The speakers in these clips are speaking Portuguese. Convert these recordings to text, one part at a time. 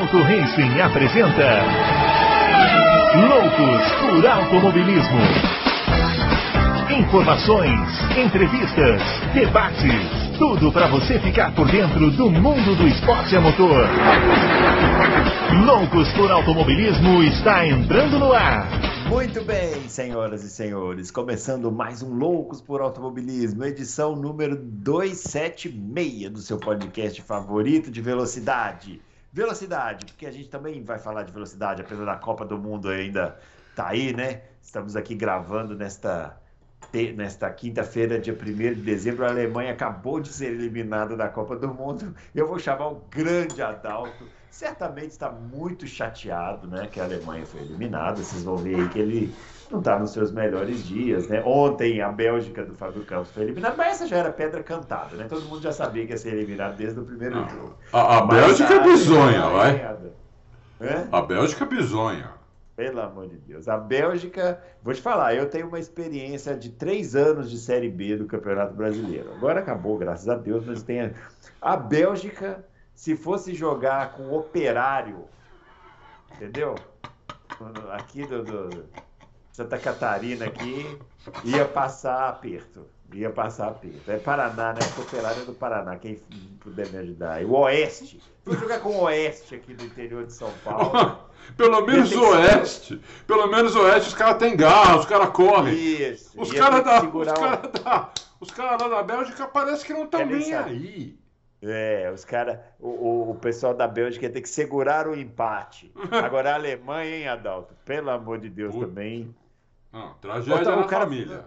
Auto Racing apresenta Loucos por Automobilismo. Informações, entrevistas, debates, tudo para você ficar por dentro do mundo do esporte a motor. Loucos por Automobilismo está entrando no ar. Muito bem, senhoras e senhores, começando mais um Loucos por Automobilismo, edição número 276 do seu podcast favorito de velocidade. Velocidade, porque a gente também vai falar de velocidade, apesar da Copa do Mundo ainda tá aí, né? Estamos aqui gravando nesta nesta quinta-feira, dia 1 de dezembro, a Alemanha acabou de ser eliminada da Copa do Mundo. Eu vou chamar o grande Adalto. Certamente está muito chateado, né, que a Alemanha foi eliminada. Vocês vão ver aí que ele não está nos seus melhores dias, né? Ontem a Bélgica do Fábio Campos foi eliminada, mas essa já era pedra cantada, né? Todo mundo já sabia que ia ser eliminado desde o primeiro não. jogo. A, a Bélgica é bizonha, vai. É? A Bélgica é bizonha. Pelo amor de Deus. A Bélgica, vou te falar, eu tenho uma experiência de três anos de Série B do Campeonato Brasileiro. Agora acabou, graças a Deus, mas tem. A Bélgica, se fosse jogar com operário, entendeu? Aqui do, do Santa Catarina, aqui, ia passar aperto. Ia passar aperto. É Paraná, né? Operário é do Paraná, quem puder me ajudar. E o Oeste. Vou jogar com o Oeste aqui do interior de São Paulo. Pelo menos o Oeste. Pelo menos o Oeste, os caras têm garra, os caras correm. Isso. Os caras da, os cara da, os cara lá da Bélgica parece que não estão nem aí. É, os caras. O, o, pessoal da Bélgica ia ter que segurar o empate. Agora a Alemanha, hein, Adalto? Pelo amor de Deus Puta. também. Não, tragédia então, na cara, família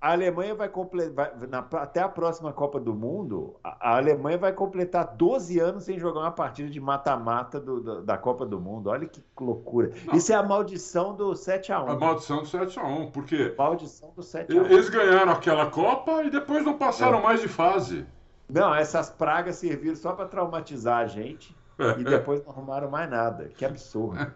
a Alemanha vai completar, até a próxima Copa do Mundo, a, a, Alemanha vai completar 12 anos sem jogar uma partida de mata-mata da Copa do Mundo. Olha que loucura. Não. Isso é a maldição do 7x1. A maldição do 7x1, porque. Maldição do 7x1. Eles ganharam aquela Copa e depois não passaram é. mais de fase. Não, essas pragas serviram só para traumatizar a gente e depois não arrumaram mais nada. Que absurdo.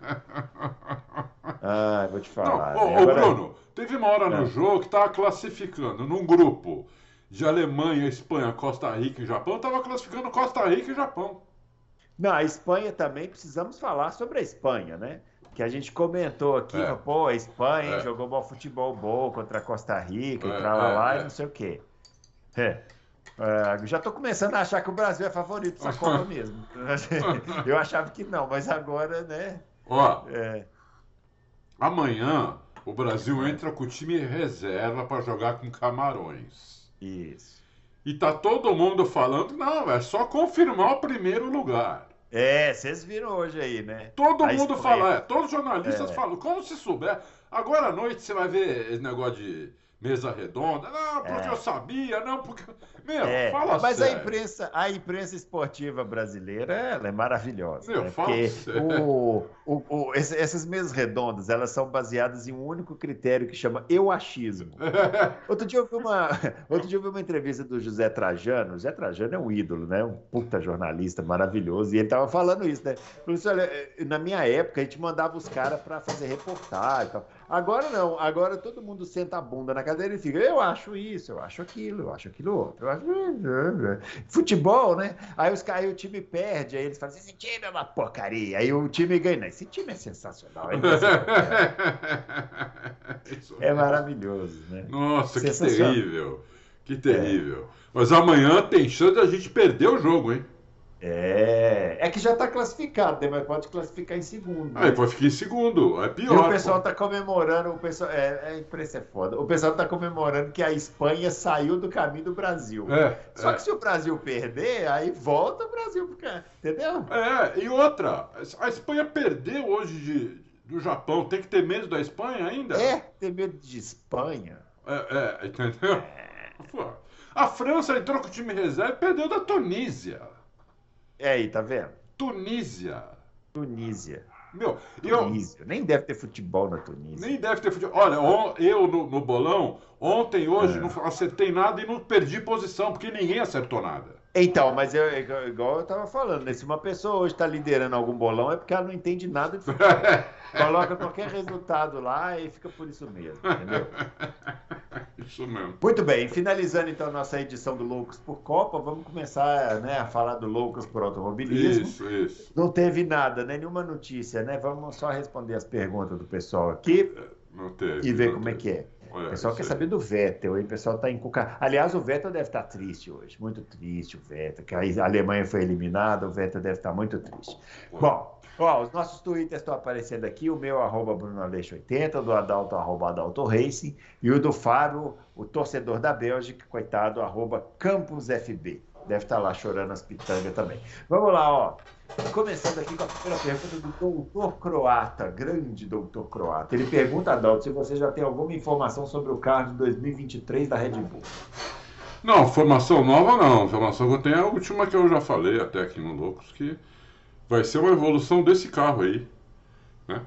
Ah, vou te falar. Não, né? ô, Agora... Bruno, teve uma hora no é. jogo que estava classificando num grupo de Alemanha, Espanha, Costa Rica e Japão, estava classificando Costa Rica e Japão. Não, a Espanha também precisamos falar sobre a Espanha, né? Que a gente comentou aqui, é. pô, a Espanha é. jogou bom futebol bom contra a Costa Rica é, e pra lá, lá é, e não sei o quê. É. É, já estou começando a achar que o Brasil é favorito dessa Copa mesmo. Eu achava que não, mas agora, né? Ó, é... amanhã o Brasil entra com o time reserva para jogar com Camarões. Isso. E tá todo mundo falando, não, é só confirmar o primeiro lugar. É, vocês viram hoje aí, né? Todo a mundo fala, é, todos os jornalistas é. falam, como se souber. Agora à noite você vai ver esse negócio de mesa redonda. Não, porque é. eu sabia, não, porque. Meu, é, fala Mas sério. a imprensa, a imprensa esportiva brasileira ela é maravilhosa. Meu, né? Porque o, o, o, essas mesas redondas elas são baseadas em um único critério que chama eu achismo. outro, dia eu vi uma, outro dia eu vi uma entrevista do José Trajano. José Trajano é um ídolo, né? Um puta jornalista maravilhoso. E ele tava falando isso, né? Falou assim, olha, na minha época a gente mandava os caras para fazer reportagem e tal. Agora não, agora todo mundo senta a bunda na cadeira e fica, eu acho isso, eu acho aquilo, eu acho aquilo outro. Acho... Futebol, né? Aí, os, aí o time perde, aí eles falam assim, esse time é uma porcaria. Aí o time ganha, esse time é sensacional. é maravilhoso, né? Nossa, que terrível, que terrível. É. Mas amanhã tem chance da gente perder o jogo, hein? É, é que já está classificado, né? mas pode classificar em segundo. Aí né? pode ficar em segundo, é pior. E o pessoal está comemorando, o pessoal, é, é, a imprensa é foda. O pessoal está comemorando que a Espanha saiu do caminho do Brasil. É, Só é. que se o Brasil perder, aí volta o Brasil, porque, entendeu? É, e outra, a Espanha perdeu hoje de, do Japão, tem que ter medo da Espanha ainda? É, ter medo de Espanha. É, é entendeu? É. A França entrou com o time reserva e perdeu da Tunísia. É aí, tá vendo? Tunísia. Tunísia. Meu, Tunísia. Eu... Nem deve ter futebol na Tunísia. Nem deve ter futebol. Olha, eu no, no bolão, ontem, hoje, é. não acertei nada e não perdi posição, porque ninguém acertou nada. Então, mas eu, igual eu tava falando, né? se uma pessoa hoje está liderando algum bolão, é porque ela não entende nada de futebol. Coloca qualquer resultado lá e fica por isso mesmo, entendeu? Isso mesmo. Muito bem, finalizando então nossa edição do Loucos por Copa, vamos começar né, a falar do Loucos por Automobilismo. Isso, isso. Não teve nada, né, nenhuma notícia, né? Vamos só responder as perguntas do pessoal aqui. Não teve. E ver como teve. é que é. Olha, O pessoal quer aí. saber do Vettel, hein? O pessoal está encucado. Aliás, o Vettel deve estar triste hoje, muito triste o Vettel, que a Alemanha foi eliminada, o Vettel deve estar muito triste. Bom, ó, os nossos twitters estão aparecendo aqui, o meu arroba BrunoAleixo80, o do Adalto, arroba Adalto Racing, e o do Fábio, o torcedor da Bélgica, coitado, arroba CampusFB. Deve estar lá chorando as pitangas também. Vamos lá, ó. Começando aqui com a primeira pergunta do doutor Croata, grande doutor Croata. Ele pergunta, Adalto, se você já tem alguma informação sobre o carro de 2023 da Red Bull. Não, formação nova não. Formação que eu tenho é a última que eu já falei até aqui no Loucos, que vai ser uma evolução desse carro aí.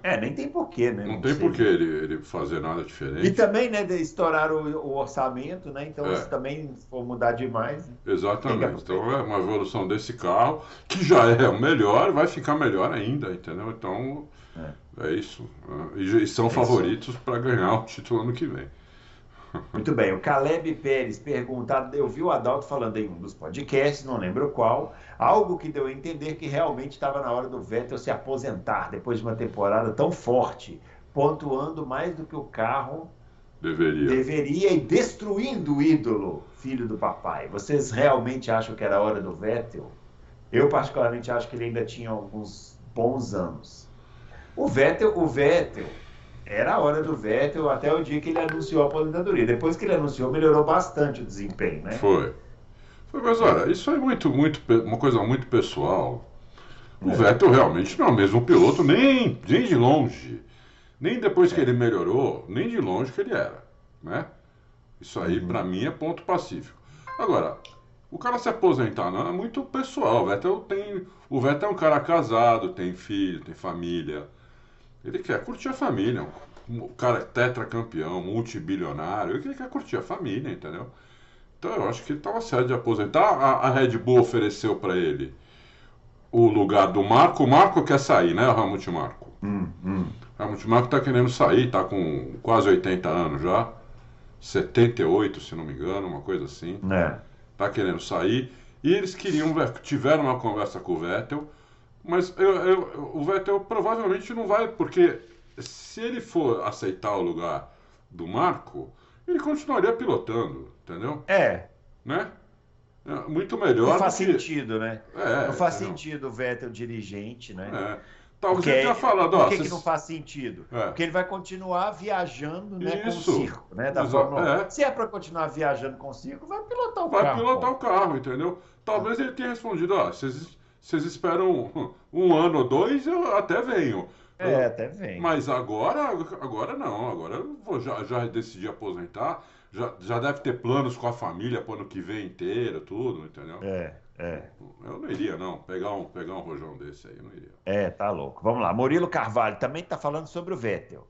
É, nem tem porquê, né? Não tem sei. por que ele, ele fazer nada E diferente. também, né, de estourar o, o orçamento, né? Então, É. se também for mudar demais. né? Exatamente. Então é uma evolução desse carro, que já é o melhor, vai ficar melhor ainda, entendeu? Então é, isso. E, e são isso. favoritos para ganhar o título ano que vem. Muito bem, o Caleb Pérez pergunta, eu vi o Adalto falando em um dos podcasts, não lembro qual, algo que deu a entender que realmente estava na hora do Vettel se aposentar depois de uma temporada tão forte, pontuando mais do que o carro Deveria. deveria e destruindo o ídolo, filho do papai. Vocês realmente acham que era a hora do Vettel? Eu particularmente acho que ele ainda tinha alguns bons anos. O Vettel, o Vettel era a hora do Vettel até o dia que ele anunciou a aposentadoria. Depois que ele anunciou, melhorou bastante o desempenho, né? Foi. Foi, mas olha, isso é muito, muito, uma coisa muito pessoal. O É. Vettel realmente não é o mesmo piloto, nem, nem de longe. Nem depois que ele melhorou, nem de longe que ele era. Né? Isso aí, Uhum. pra mim, é ponto pacífico. Agora, o cara se aposentar não é muito pessoal. O Vettel tem. O Vettel é um cara casado, tem filho, tem família. Ele quer curtir a família. Um cara é tetracampeão, multibilionário. Ele quer curtir a família, entendeu? Então eu acho que ele estava certo de aposentar. A, a Red Bull ofereceu para ele o lugar do Marco. O Marco quer sair, né, o Helmut Marco? Hum, hum. O Marco está querendo sair, está com quase 80 anos já. 78, se não me engano, uma coisa assim. É. Tá querendo sair. E eles queriam, tiveram uma conversa com o Vettel, mas eu- eu- o Vettel provavelmente não vai, porque se ele for aceitar o lugar do Marco, ele continuaria pilotando, entendeu? É, Né? É muito melhor. não faz que- sentido, né? É, não faz entendeu? sentido o Vettel dirigente, né? É. Talvez Porque ele tenha falado, Por que, que não faz sentido? É. Porque ele vai continuar viajando né, com o Isso. circo, né? Da Fórmula 1. é. Se é para continuar viajando com o circo, vai pilotar o vai carro. pilotar pô. o carro, entendeu? Talvez ele tenha respondido, ó, vocês vocês esperam um, ano ou dois, eu até venho. É, até vem. Mas agora, agora não, agora eu vou, já, já decidi aposentar, já, já deve ter planos com a família pro ano que vem inteiro, tudo, entendeu? É, é, Eu não iria, não, pegar um, pegar um rojão desse aí, eu não iria. é, tá louco. Vamos lá. Murilo Carvalho também está falando sobre o Vettel.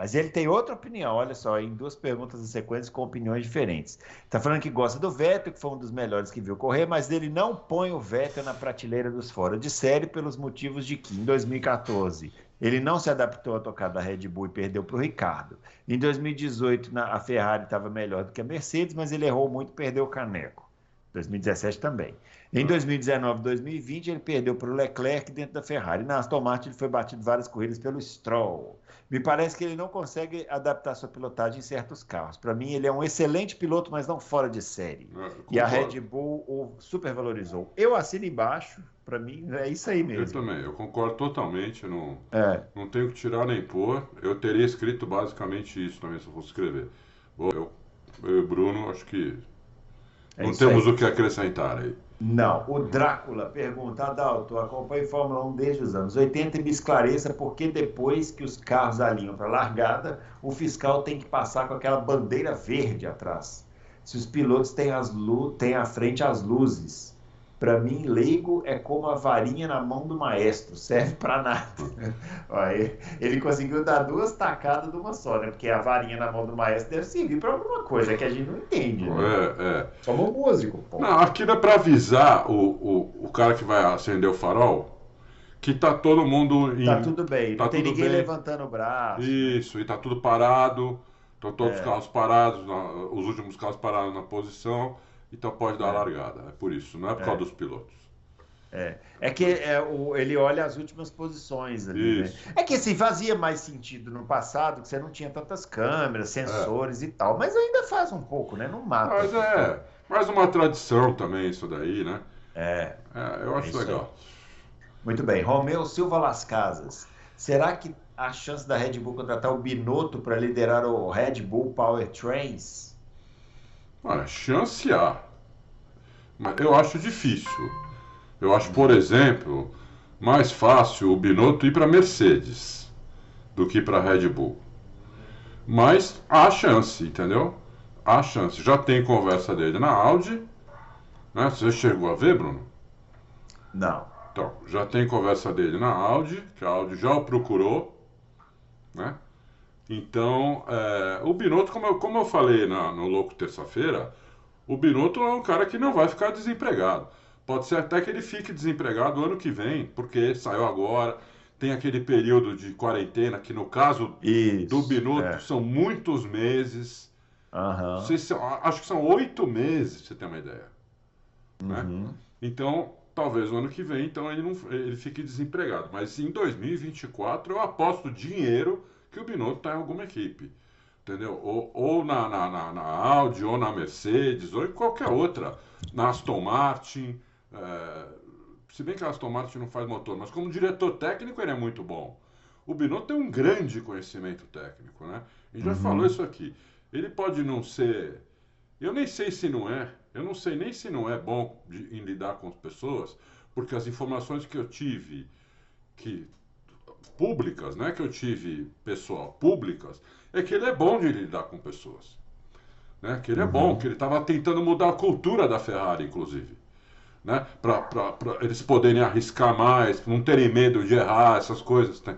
Mas ele tem outra opinião, olha só, em duas perguntas em sequência com opiniões diferentes. Está falando que gosta do Vettel, que foi um dos melhores que viu correr, mas ele não põe o Vettel na prateleira dos fora de série pelos motivos de que, em 2014, ele não se adaptou à tocada da Red Bull e perdeu para o Ricardo. Em 2018, na- a Ferrari estava melhor do que a Mercedes, mas ele errou muito e perdeu o caneco. 2017 também. Em 2019 2020, ele perdeu para o Leclerc dentro da Ferrari. Na Aston Martin, ele foi batido várias corridas pelo Stroll. Me parece que ele não consegue adaptar sua pilotagem em certos carros. Para mim, ele é um excelente piloto, mas não fora de série. Eu E a. Red Bull o supervalorizou. Eu assino embaixo, para mim é isso aí Eu mesmo. também, eu concordo totalmente, não, É, não tenho que tirar nem pôr. Eu teria escrito basicamente isso também, se eu fosse escrever. Eu, eu e o Bruno, acho que é não temos aí. o que acrescentar aí. Não, o Drácula pergunta, Adalto, acompanho Fórmula 1 desde os anos 80 e me esclareça por que depois que os carros alinham para a largada, o fiscal tem que passar com aquela bandeira verde atrás. Se os pilotos têm, as têm à frente as luzes. Para mim, leigo é como a varinha na mão do maestro, serve para nada. Olha, ele conseguiu dar duas tacadas de uma só, né? Porque a varinha na mão do maestro deve servir para alguma coisa que a gente não entende. Né? É, é. Somos músico, pô. Não, aquilo é para avisar o, o, o cara que vai acender o farol que tá todo mundo em. Tá tudo bem, tá não tem ninguém bem. levantando o braço. Isso, e tá tudo parado. Então todos É. os carros parados, na- os últimos carros parados na posição, então pode dar a largada. É por isso, não é por causa dos pilotos. É, é que é, o- ele olha as últimas posições ali, né? É que assim, fazia mais sentido no passado, que você não tinha tantas câmeras, sensores e tal, mas ainda faz um pouco, né? Não mata. Mas é mais uma tradição também isso daí, né? É, É, eu acho aí. legal. muito bem. Romeu Silva Las Casas. Será que a chance da Red Bull contratar o Binotto para liderar o Red Bull Powertrains? Olha, chance há. Mas eu acho difícil. Eu acho, por exemplo, mais fácil o Binotto ir para Mercedes do que para Red Bull. Mas há chance, entendeu? Há chance. Já tem conversa dele na Audi. Né? Você chegou a ver, Bruno? Não. Então, já tem conversa dele na Audi, que a Audi já o procurou, né? Então, é, o Binotto, como eu, como eu falei na- no Louco Terça-feira, o Binotto é um cara que não vai ficar desempregado. Pode ser até que ele fique desempregado ano que vem, porque saiu agora, tem aquele período de quarentena, que no caso Isso. do Binotto é. são muitos meses. Sei se acho que são oito meses, você ter uma ideia. né? Uhum. Então, talvez o ano que vem, então ele não ele fique desempregado. Mas em 2024 eu aposto dinheiro que o Binotto está em alguma equipe. Entendeu? Ou, ou na, na, na, na Audi, ou na Mercedes, ou em qualquer outra. Na Aston Martin. é, se bem que a Aston Martin não faz motor, mas como diretor técnico ele é muito bom. O Binotto tem um grande conhecimento técnico, né? A gente já Uhum. falou isso aqui. Ele pode não ser. Eu nem sei se não é. Eu não sei nem se não é bom de- em lidar com as pessoas, porque as informações que eu tive, que públicas, né, que eu tive pessoal, públicas, é que ele é bom de lidar com pessoas. Né? Que ele é bom, que ele estava tentando mudar a cultura da Ferrari, inclusive. Né? Para eles poderem arriscar mais, não terem medo de errar, essas coisas. Né?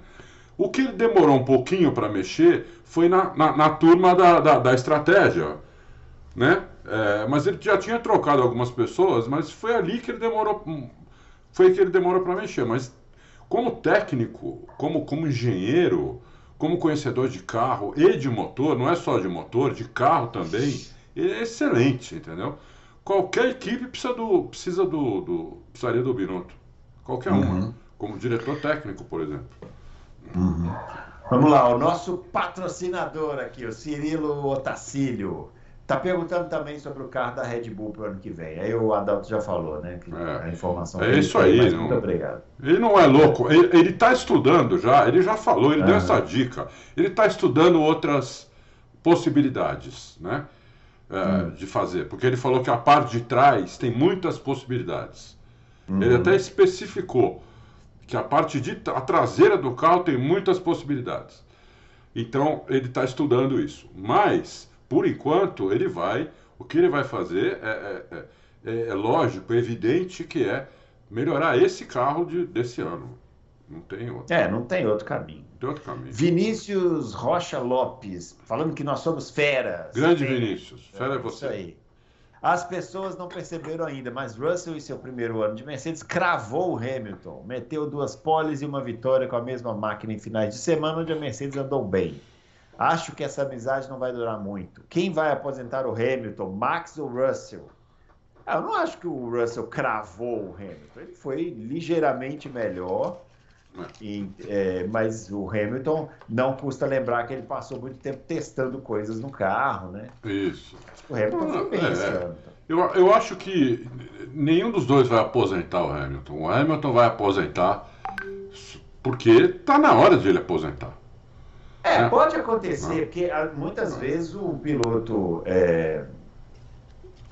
O que ele demorou um pouquinho para mexer foi na, na, na turma da, da, da estratégia. Né? É, mas ele já tinha trocado algumas pessoas, mas foi ali que ele demorou. hum, Foi que ele demorou para mexer. Mas como técnico, como, como engenheiro, como conhecedor de carro e de motor, não é só de motor, de carro também, ele é excelente, entendeu? Qualquer equipe precisa do, precisa do, do precisaria do Binotto. Qualquer uma. Como diretor técnico, por exemplo. Vamos lá, o nosso patrocinador aqui, o Cirilo Otacílio, tá perguntando também sobre o carro da Red Bull para o ano que vem. Aí o Adalto já falou, né? que É. a informação É isso tem, aí, mas não- Muito obrigado. Ele não é louco, ele está estudando já, ele já falou, ele deu Aham. essa dica. Ele está estudando outras possibilidades, né? é, De fazer, porque ele falou que a parte de trás tem muitas possibilidades. Ele até especificou que a parte de a traseira do carro tem muitas possibilidades. Então ele está estudando isso. Mas, por enquanto, ele vai. O que ele vai fazer é, é- é- é lógico, é evidente que é melhorar esse carro de- desse ano. Não tem outro, É, não tem outro caminho. tem outro caminho. Vinícius Rocha Lopes, falando que nós somos feras. Grande Feras. Vinícius, fera é Isso você. aí. As pessoas não perceberam ainda, mas Russell, em seu primeiro ano de Mercedes, cravou o Hamilton. Meteu duas poles e uma vitória com a mesma máquina em finais de semana, onde a Mercedes andou bem. Acho que essa amizade não vai durar muito. Quem vai aposentar o Hamilton, Max ou Russell? Ah, eu não acho que o Russell cravou o Hamilton. Ele foi ligeiramente melhor. E, é, mas o Hamilton não custa lembrar que ele passou muito tempo testando coisas no carro, né? Isso. O Hamilton foi bem É, é. Eu, eu acho que nenhum dos dois vai aposentar o Hamilton. O Hamilton vai aposentar porque está na hora de ele aposentar. É, É. pode acontecer, Não. porque ah, muitas vezes o piloto, é,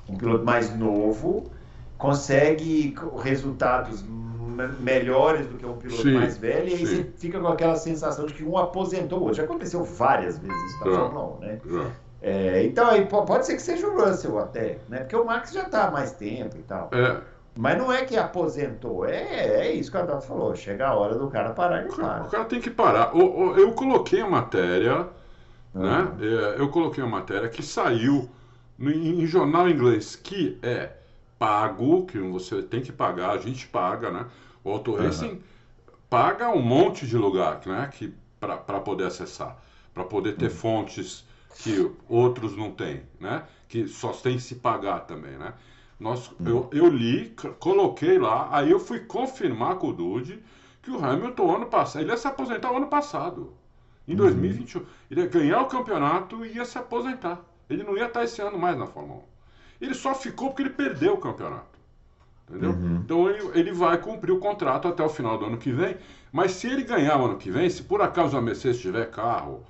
um piloto mais novo, consegue co- resultados me- melhores do que um piloto Sim, mais velho, e aí sim. você fica com aquela sensação de que um aposentou o outro. Já aconteceu várias vezes isso na. Fórmula 1, né? É, então aí po- pode ser que seja o Russell até, né? Porque o Max já está há mais tempo e tal. É, Mas não é que aposentou, é, é isso que o Adalto falou. Chega a hora do cara parar e o cara, para. o cara tem que parar. O- eu coloquei a matéria, né? Uhum. É, Eu coloquei a matéria que saiu em, jornal inglês que é pago, que você tem que pagar, a gente paga, né? O Auto Uhum. Paga um monte de lugar, né? Que para poder acessar, para poder ter fontes que outros não têm, né? Que só tem se pagar também, né? Nós, eu, eu li, coloquei lá, aí eu fui confirmar com o Dude que o Hamilton ano passado, ele ia se aposentar o ano passado, em 2021. Ele ia ganhar o campeonato e ia se aposentar. Ele não ia estar esse ano mais na Fórmula 1. Ele só ficou porque ele perdeu o campeonato. Entendeu? Uhum. Então ele, ele vai cumprir o contrato até o final do ano que vem. Mas se ele ganhar o ano que vem, se por acaso a Mercedes tiver carro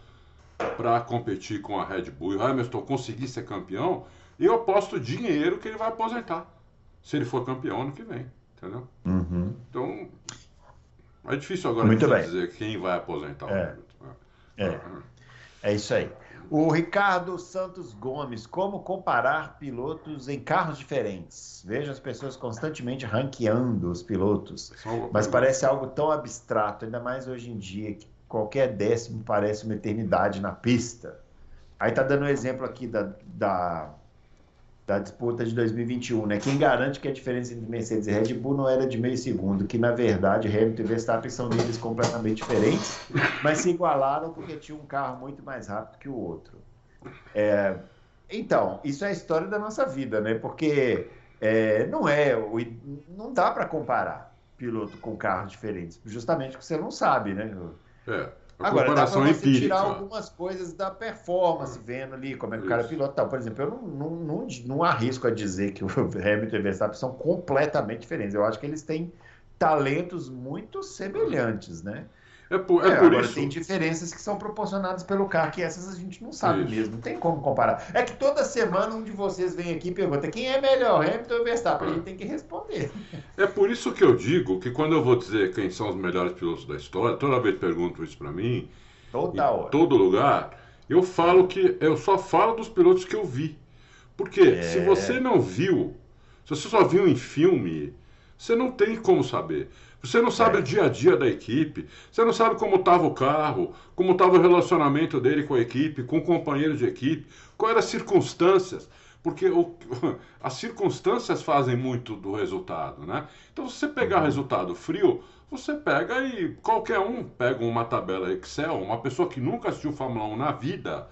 para competir com a Red Bull e o Hamilton conseguir ser campeão, eu aposto dinheiro que ele vai aposentar. Se ele for campeão ano que vem. Entendeu? Uhum. Então. É difícil agora dizer quem vai aposentar é. Né? É. é isso aí. O Ricardo Santos Gomes, como comparar pilotos em carros diferentes? Vejo as pessoas constantemente ranqueando os pilotos, mas parece algo tão abstrato, ainda mais hoje em dia, que qualquer décimo parece uma eternidade na pista. Aí tá dando um exemplo aqui da, da da disputa de 2021, né? Quem garante que a diferença entre Mercedes e Red Bull não era de meio segundo, que na verdade Hamilton e Verstappen são níveis completamente diferentes, mas se igualaram porque tinha um carro muito mais rápido que o outro. É, então, isso é a história da nossa vida, né? Porque é, não é, não dá para comparar piloto com carros diferentes, justamente porque você não sabe, né? É. A Agora, dá para você empírica. tirar algumas coisas da performance, vendo ali como é que o cara pilota tal. Por exemplo, eu não, não, não, não arrisco a dizer que o Hamilton e o Verstappen são completamente diferentes. Eu acho que eles têm talentos muito semelhantes, né? É por, é é, por agora, isso. tem diferenças que são proporcionadas pelo carro, que essas a gente não sabe isso. mesmo. Não tem como comparar. É que toda semana um de vocês vem aqui e pergunta quem é melhor, Hamilton ou Verstappen? A gente tem que responder. É por isso que eu digo que quando eu vou dizer quem são os melhores pilotos da história, toda vez perguntam isso para mim, toda hora. todo lugar, eu falo que eu só falo dos pilotos que eu vi. Porque é... se você não viu, se você só viu em filme, você não tem como saber. Você não sabe é. o dia a dia da equipe, você não sabe como estava o carro, como estava o relacionamento dele com a equipe, com o companheiro de equipe, quais eram as circunstâncias, porque o, as circunstâncias fazem muito do resultado, né? Então, se você pegar uhum. resultado frio, você pega e qualquer um pega uma tabela Excel, uma pessoa que nunca assistiu Fórmula 1 na vida,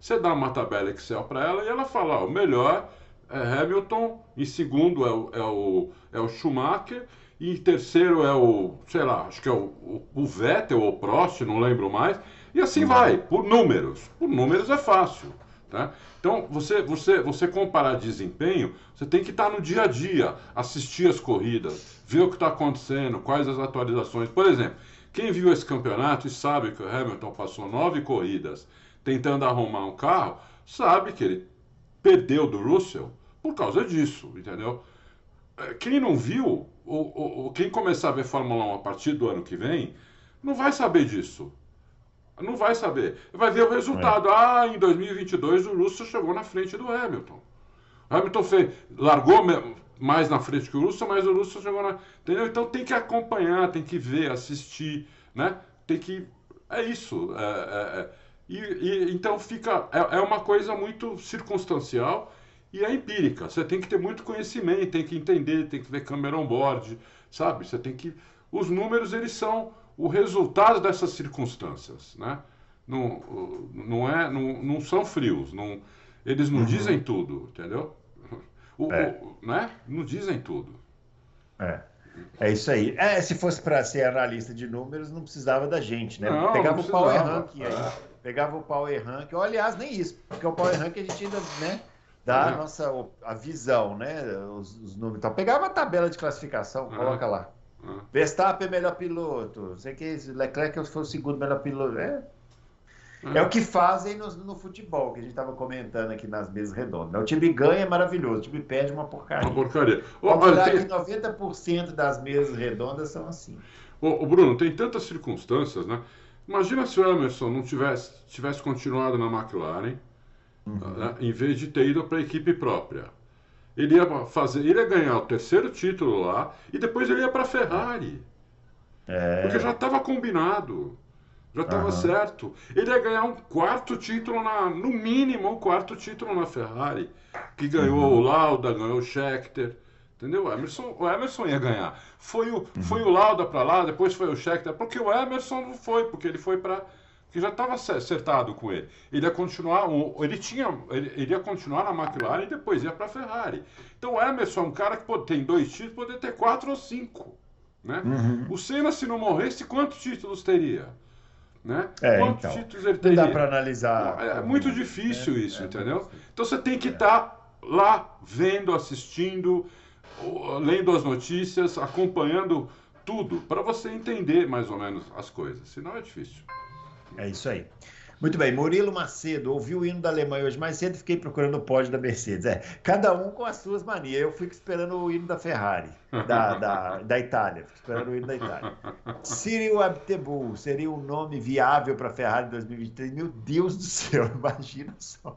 você dá uma tabela Excel para ela e ela fala, o melhor é Hamilton, em segundo é o, é o, é o Schumacher, e terceiro é o, sei lá, acho que é o, o, o Vettel ou o Prost, não lembro mais. E assim vai, por números. Por números é fácil. Tá? Então, você, você, você comparar desempenho, você tem que estar no dia a dia, assistir as corridas, ver o que está acontecendo, quais as atualizações. Por exemplo, quem viu esse campeonato e sabe que o Hamilton passou nove corridas tentando arrumar um carro, sabe que ele perdeu do Russell por causa disso, entendeu? É, quem não viu, ou, ou, quem começar a ver Fórmula 1 a partir do ano que vem, não vai saber disso. Não vai saber. Vai ver o resultado. É. Ah, em 2022 o Russell chegou na frente do Hamilton. O Hamilton fez, largou mais na frente que o Russell, mas o Russell chegou na. Entendeu? Então tem que acompanhar, tem que ver, assistir, né? Tem que. É isso. É, é, é. e, e, então fica. É, é uma coisa muito circunstancial e é empírica. Você tem que ter muito conhecimento, tem que entender, tem que ver câmera on board, sabe? Você tem que. Os números, eles são o resultado dessas circunstâncias, né? Não, não, é, não, não são frios, não, eles não uhum. dizem tudo, entendeu? O, é. o, né? Não dizem tudo. É. É isso aí. É, se fosse para ser analista de números, não precisava da gente, né? Não, pegava não o Power Rank aí. É. Pegava o Power Rank. Ou, aliás, nem isso, porque o Power Rank a gente ainda, né? Dá a nossa a visão, né? Os, os números. Então, pegava a tabela de classificação, coloca lá. Verstappen é melhor piloto, sei que Leclerc foi o segundo melhor piloto. É, é o que fazem no, no, futebol, que a gente estava comentando aqui nas mesas redondas. O time ganha é maravilhoso, o time perde uma porcaria. Uma porcaria. Vamos olha, tem... que 90% das mesas redondas são assim. Ô, Bruno, tem tantas circunstâncias, né? Imagina se o Emerson não tivesse, tivesse continuado na McLaren, uhum. né, em vez de ter ido para a equipe própria. Ele ia fazer, ele ia ganhar o terceiro título lá e depois ele ia para a Ferrari. É. Porque já estava combinado. Já estava uhum. certo. Ele ia ganhar um quarto título, na, no mínimo um quarto título na Ferrari. Que ganhou uhum. o Lauda, ganhou o Scheckter. Entendeu? O Emerson, o Emerson ia ganhar. Foi o, uhum. foi o Lauda para lá, depois foi o Scheckter. Porque o Emerson não foi, porque ele foi para que já estava acertado com ele. Ele ia continuar, ele tinha, ele, ele ia continuar na McLaren e depois ia para a Ferrari. Então o Emerson é um cara que pode, tem dois títulos, poderia ter quatro ou cinco. Né? Uhum. O Senna, se não morresse, quantos títulos teria? Né? É, Quantos então, títulos ele teria? Não dá para analisar. É, muito difícil isso, é, entendeu? Então você tem que estar tá lá vendo, assistindo, lendo as notícias, acompanhando tudo, para você entender mais ou menos as coisas. Senão é difícil. É isso aí. Muito bem, Murilo Macedo, ouvi o hino da Alemanha hoje mais cedo e fiquei procurando o pódio da Mercedes. É, cada um com as suas manias. Eu fico esperando o hino da Ferrari, da, da, da Itália. Fico esperando o hino da Itália. Cyril Abtebu seria um nome viável para a Ferrari 2023? Meu Deus do céu, imagina só.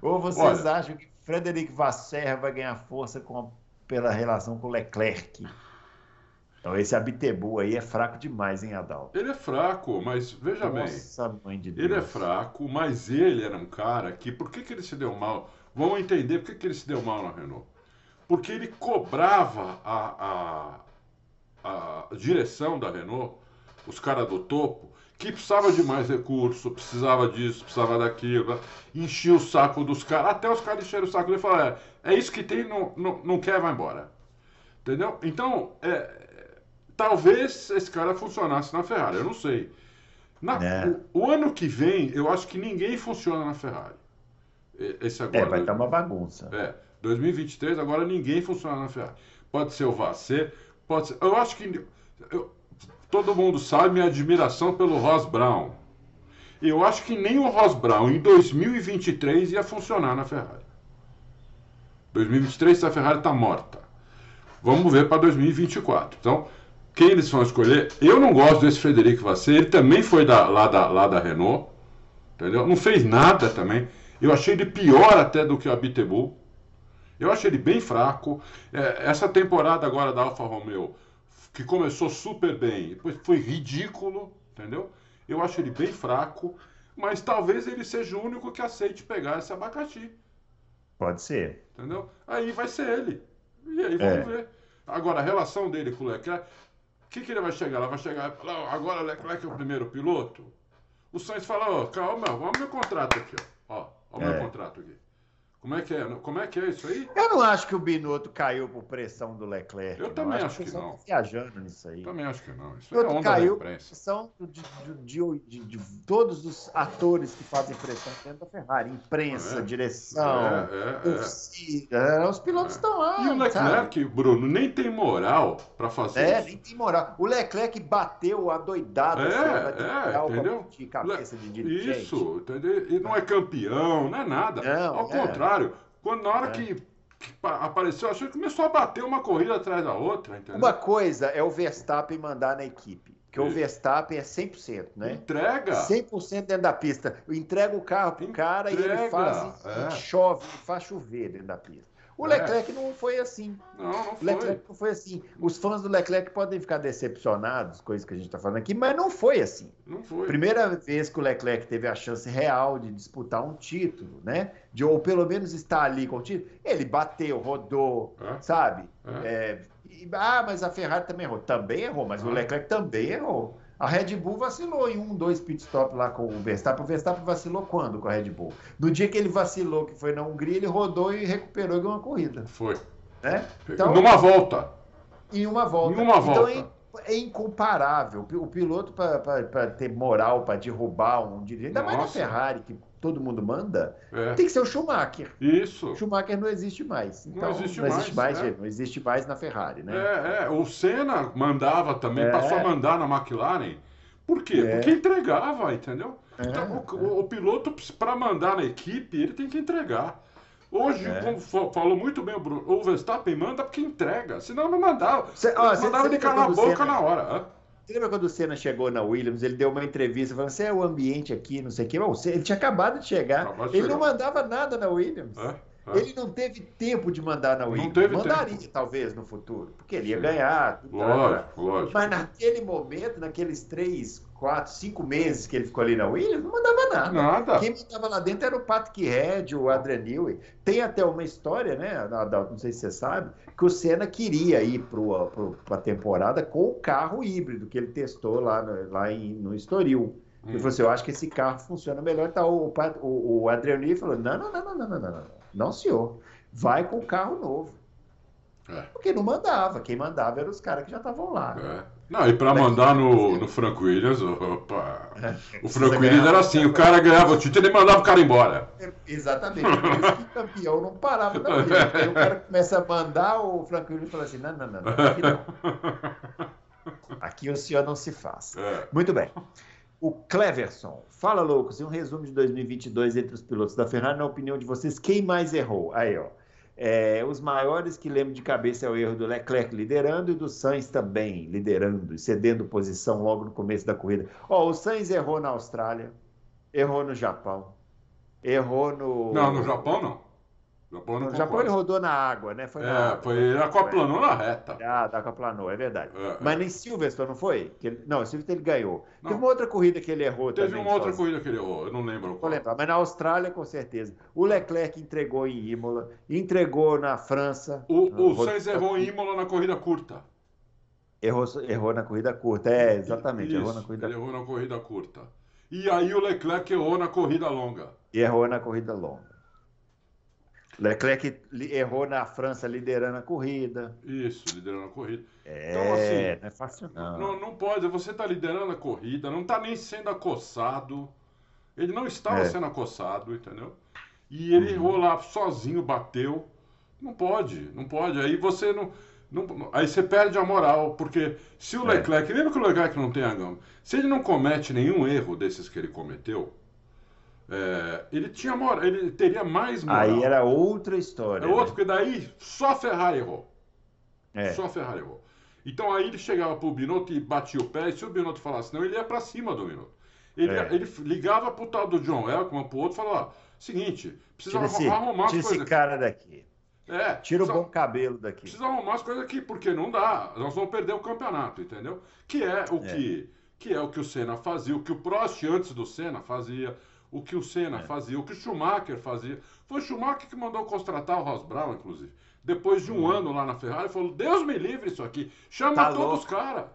Ou vocês Olha, acham que Frederic Vasseur vai ganhar força com, pela relação com Leclerc? Então esse Abitebu aí é fraco demais, hein, Adal? Ele é fraco, mas veja Nossa, bem. Mãe de Deus. Ele é fraco, mas ele era um cara que. Por que, que ele se deu mal? Vamos entender por que, que ele se deu mal na Renault. Porque ele cobrava a, a, a direção da Renault, os caras do topo, que precisava de mais recurso, precisava disso, precisava daquilo, enchia o saco dos caras, até os caras encheram o saco dele e falaram: é, é isso que tem, não, não, não quer, vai embora. Entendeu? Então, é, talvez esse cara funcionasse na Ferrari, eu não sei. Na, é. o, o, ano que vem, eu acho que ninguém funciona na Ferrari. Esse agora. É, vai estar uma bagunça. É, 2023 agora ninguém funciona na Ferrari. Pode ser o Vassé, pode ser. Eu acho que eu, todo mundo sabe minha admiração pelo Ross Brown. Eu acho que nem o Ross Brown em 2023 ia funcionar na Ferrari. 2023 a Ferrari está morta. Vamos ver para 2024. Então, quem eles vão escolher. Eu não gosto desse Frederico Vasseur, ele também foi da, lá, da, lá da Renault, entendeu? Não fez nada também. Eu achei ele pior até do que o Abitebu. Eu achei ele bem fraco. É, essa temporada agora da Alfa Romeo, que começou super bem, depois foi ridículo, entendeu? Eu acho ele bem fraco, mas talvez ele seja o único que aceite pegar esse abacaxi. Pode ser. Entendeu? Aí vai ser ele. E aí vamos é. ver. Agora, a relação dele com o Leclerc, que, que ele vai chegar? Ela vai chegar e falar, agora Leclerc é o primeiro piloto? O Sainz fala, ó, calma, vamos meu contrato aqui, ó. Ó, o é. meu contrato aqui. Como é que é? Como é que é isso aí? Eu não acho que o Binotto caiu por pressão do Leclerc. Eu não. também acho, acho que, não. Tá viajando nisso aí. Também acho que não. Isso é caiu por pressão de, de, de, de, todos os atores que fazem pressão dentro da Ferrari. Imprensa, é. direção, é, é, é. torcida. É. Os pilotos estão lá. E o Leclerc, sabe? Bruno, nem tem moral para fazer é, isso. nem tem moral. O Leclerc bateu a doidada. É, assim, entendeu? De cabeça de dirigente. Isso, entendeu? E não é campeão, não é nada. Não, Ao contrário contrário, quando na hora é. que, apareceu, achou que começou a bater uma corrida atrás da outra, entendeu? Uma coisa é o Verstappen mandar na equipe. Que o Verstappen é 100%, né? Entrega. 100% dentro da pista. Entrega o carro pro Entrega, cara e ele faz, é. chove, faz chover dentro da pista. O é. Leclerc não foi assim. Não, não foi. O Leclerc não foi assim. Os fãs do Leclerc podem ficar decepcionados, coisas que a gente está falando aqui, mas não foi assim. Não foi. Primeira vez que o Leclerc teve a chance real de disputar um título, né? De, ou pelo menos estar ali com o título, ele bateu, rodou, é. sabe? É. é ah, mas a Ferrari também errou. Também errou, mas o é. Leclerc também errou. A Red Bull vacilou em um, dois pit stop lá com o Verstappen. O Verstappen vacilou quando com a Red Bull? No dia que ele vacilou, que foi na Hungria, ele rodou e recuperou e ganhou uma corrida. Foi. Né? Então, Numa volta. Em uma volta. Em uma então, volta. Então, é incomparável. O piloto, para ter moral, para derrubar um dirigente, ainda mais na Ferrari, que todo mundo manda, é. tem que ser o Schumacher. Isso. O Schumacher não existe mais. Então, não existe não mais. Existe mais é. Não existe mais na Ferrari, né? É, é. O Senna mandava também, é. passou a mandar na McLaren. Por quê? É. Porque entregava, entendeu? É, então, o, o piloto, para mandar na equipe, ele tem que entregar. Hoje, é. como falou muito bem o Bruno, o Verstappen manda porque entrega, senão não mandava. Cê, ó, mandava de calar a boca Senna, na hora. Você lembra quando o Senna chegou na Williams, ele deu uma entrevista falando, você é o ambiente aqui, não sei o quê. Bom, ele tinha acabado de chegar, acabado de ele chegar. não mandava nada na Williams. É, é. Ele não teve tempo de mandar na Williams. Não teve Mandaria, tempo. talvez, no futuro, porque ele ia Sim. ganhar. Lógico, lógico. Mas naquele momento, naqueles três, quatro, cinco meses que ele ficou ali na Williams, não mandava nada. Nada. Quem mandava lá dentro era o Patrick Red, o Adrian Newey. Tem até uma história, né? Não sei se você sabe, que o Senna queria ir para a temporada com o carro híbrido que ele testou lá no, lá em, no Estoril. Ele falou assim: eu acho que esse carro funciona melhor. Então o, o, o Adriano falou: não, não, não, não, não, não, não, não, não, senhor. Vai com o carro novo. É. Porque não mandava. Quem mandava eram os caras que já estavam lá. É. Não, e para mandar no, no Frank Williams, opa. É. O Frank Williams era assim: o cara ganhava o título e mandava o cara embora. Exatamente. Por isso que o campeão não parava na vida. Aí o cara começa a mandar, o Frank Williams fala assim: não, não, não, não aqui não. Aqui o senhor não se faz. É. Muito bem. O Cleverson. Fala, loucos. E um resumo de 2022 entre os pilotos da Ferrari, na opinião de vocês, quem mais errou? Aí, ó. É, os maiores que lembro de cabeça é o erro do Leclerc liderando e do Sainz também liderando cedendo posição logo no começo da corrida. Ó, o Sainz errou na Austrália, errou no Japão, errou no. Não, no Japão não. Japão no Japão ele rodou na água, né? Foi é, foi, ele aquaplanou na reta. Ah, tá, aquaplanou, é verdade. É, Mas é. nem Silverstone, não foi? Ele, não, Silverstone ele ganhou. Não. Teve uma outra corrida que ele errou Teve também. uma outra corrida que ele errou, eu não lembro qual. Lembrar, mas na Austrália, com certeza. O Leclerc entregou em Imola, entregou na França. O, o Sainz errou em Imola na corrida curta. Errou, errou na corrida curta, é, exatamente. Isso, errou na corrida ele errou na corrida curta. E aí o Leclerc errou na corrida longa. E errou na corrida longa. Leclerc errou na França liderando a corrida. Isso, liderando a corrida. É, então, assim, não é fácil não. Não, não pode, você está liderando a corrida, não está nem sendo acossado. Ele não estava é. sendo acossado, entendeu? E ele uhum. errou lá sozinho, bateu. Não pode, não pode. Aí você não, não. aí você perde a moral, porque se o é. Leclerc, lembra que o Leclerc não tem a gama, se ele não comete nenhum erro desses que ele cometeu, é, ele tinha moral, ele teria mais moral. Aí era outra história. É né? outro, porque daí só a Ferrari errou. É. Só a Ferrari errou. Então aí ele chegava pro Binotto e batia o pé, e se o Binotto falasse não, ele ia para cima do Binotto. Ele, é. ele ligava pro tal do John Elkman, pro outro, e falava, seguinte, precisa tira esse, arrumar as coisas. esse cara daqui. É, tira precisa, o bom cabelo daqui. Precisa arrumar as coisas aqui, porque não dá. Nós vamos perder o campeonato, entendeu? Que é o é. que que é o que o Senna fazia, o que o Prost antes do Senna fazia, o que o Senna é. fazia, o que o Schumacher fazia. Foi o Schumacher que mandou contratar o Ross Brown, inclusive. Depois de um uhum. ano lá na Ferrari, falou: Deus me livre isso aqui. Chama tá todos os caras.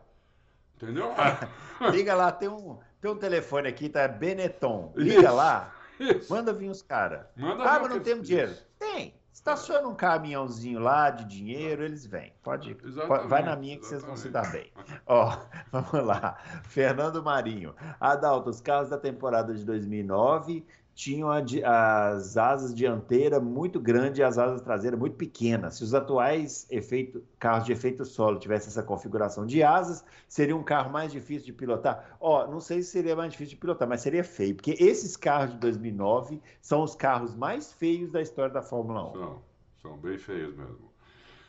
Entendeu? Liga lá, tem um, tem um telefone aqui, tá? Benetton. Liga isso, lá. Isso. Manda vir os caras. Ah, mas não temos dinheiro. Tem. Estaciona um caminhãozinho lá de dinheiro, eles vêm. Pode, pode vai na minha que exatamente. vocês vão se dar bem. Ó, vamos lá. Fernando Marinho. Adalto, os carros da temporada de 2009 tinham as asas dianteiras muito grandes e as asas traseiras muito pequenas. Se os atuais efeito, carros de efeito solo tivessem essa configuração de asas, seria um carro mais difícil de pilotar? Ó, não sei se seria mais difícil de pilotar, mas seria feio, porque esses carros de 2009 são os carros mais feios da história da Fórmula 1. São, são bem feios mesmo.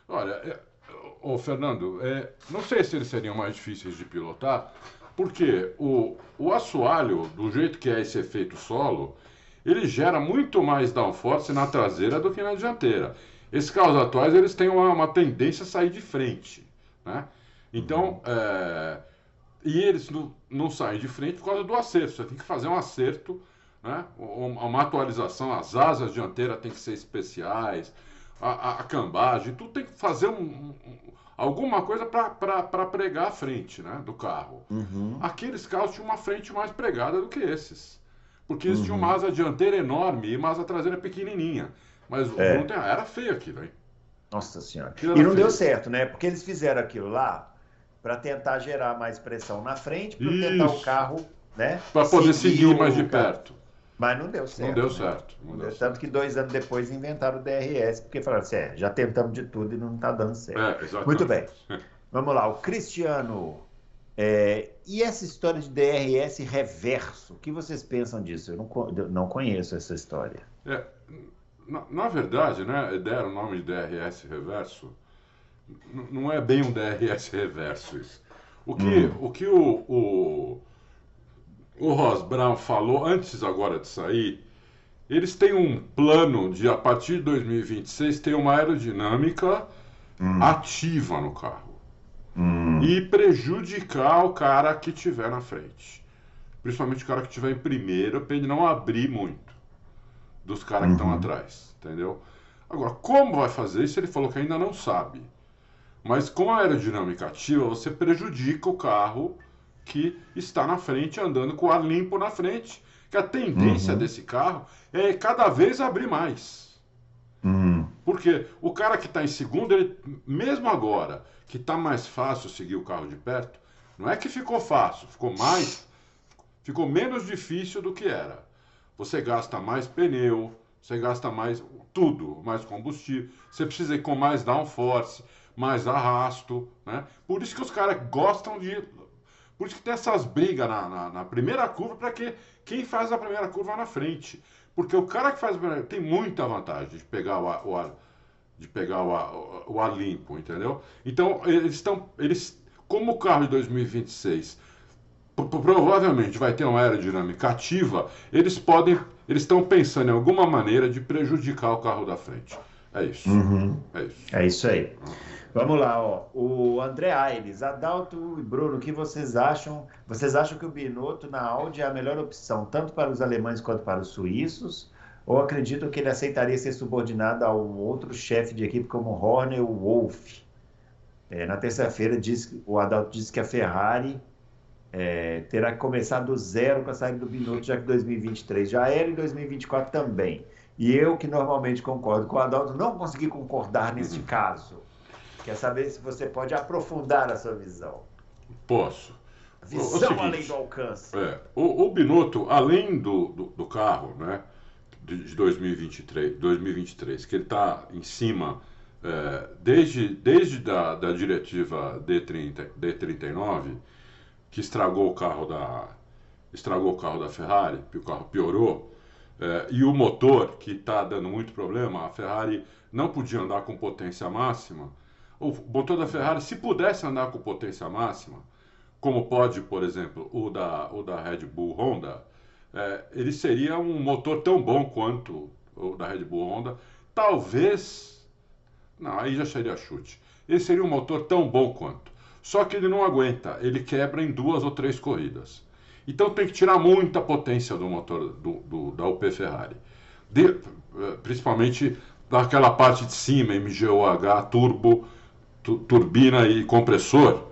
Olha, é, ô Fernando, é, não sei se eles seriam mais difíceis de pilotar, porque o, o assoalho, do jeito que é esse efeito solo, ele gera muito mais downforce na traseira do que na dianteira. Esses carros atuais eles têm uma, uma tendência a sair de frente, né? Então, é, e eles não, não saem de frente por causa do acerto. Você tem que fazer um acerto, né? uma atualização. As asas dianteiras têm que ser especiais, a, a, a cambagem, tudo tem que fazer um, um, alguma coisa para pregar a frente né, do carro. Uhum. Aqueles carros tinham uma frente mais pregada do que esses. Porque eles uhum. tinham uma asa dianteira enorme e uma asa traseira pequenininha. Mas é. não era feio aquilo, hein? Nossa Senhora. E não feio. deu certo, né? Porque eles fizeram aquilo lá para tentar gerar mais pressão na frente, para tentar o carro, né? Para poder seguir mais de perto. Mas não deu certo. Não deu né? certo. Não deu Tanto certo. que dois anos depois inventaram o DRS, porque falaram assim: é, já tentamos de tudo e não está dando certo. É. Muito bem. Vamos lá, o Cristiano é, e essa história de DRS reverso, o que vocês pensam disso? Eu não, eu não conheço essa história. É, na, na, verdade, né, deram o nome de DRS reverso, não é bem um DRS reverso isso. O que hum. o, que o, o, o Ross Brown falou antes agora de sair, eles têm um plano de, a partir de 2026, ter uma aerodinâmica hum. ativa no carro hum. e prejudicar o cara que tiver na frente. Principalmente o cara que tiver em primeiro, para ele não abrir muito dos caras uhum. que estão atrás, entendeu? Agora, como vai fazer isso? Ele falou que ainda não sabe. Mas com a aerodinâmica ativa, você prejudica o carro que está na frente, andando com o ar limpo na frente. Que a tendência uhum. desse carro é cada vez abrir mais. Uhum. Porque o cara que está em segundo, ele, mesmo agora, que está mais fácil seguir o carro de perto, não é que ficou fácil, ficou mais, ficou menos difícil do que era. Você gasta mais pneu, você gasta mais tudo, mais combustível, você precisa ir com mais downforce, mais arrasto, né? Por isso que os caras gostam de por isso que tem essas brigas na, na, na primeira curva para que quem faz a primeira curva na frente. Porque o cara que faz a primeira tem muita vantagem de pegar o ar, o ar de pegar o ar, o ar limpo, entendeu? Então, eles estão. Eles, como o carro de 2026 provavelmente vai ter uma aerodinâmica ativa, eles podem. Eles estão pensando em alguma maneira de prejudicar o carro da frente. É isso. Uhum. É isso. É isso aí. Uhum. Vamos lá, ó. O André Aires, Adalto e Bruno, o que vocês acham? Vocês acham que o Binotto na Audi é a melhor opção, tanto para os alemães quanto para os suíços? Ou acreditam que ele aceitaria ser subordinado a um outro chefe de equipe como Horner ou Wolff? É, na terça-feira, o Adalto disse que a Ferrari é, terá que começar do zero com a saída do Binotto, já que 2023 já era e 2024 também. E eu, que normalmente concordo com o Adalto, não consegui concordar neste caso. Quer saber se você pode aprofundar a sua visão? Posso. Visão o seguinte, além do alcance. É, o, o Binotto, além do, do, do, carro, né, de 2023, 2023 que ele está em cima é, desde, desde da, da diretiva D30, D39, que estragou o carro da estragou o carro da Ferrari, que o carro piorou, é, e o motor que está dando muito problema, a Ferrari não podia andar com potência máxima o motor da Ferrari, se pudesse andar com potência máxima, como pode, por exemplo, o da, o da Red Bull Honda, é, ele seria um motor tão bom quanto o da Red Bull Honda. Talvez. Não, aí já seria chute. Ele seria um motor tão bom quanto. Só que ele não aguenta, ele quebra em duas ou três corridas. Então tem que tirar muita potência do motor do, do da UP Ferrari. De, eh, principalmente daquela parte de cima, MGOH, turbo, turbina e compressor,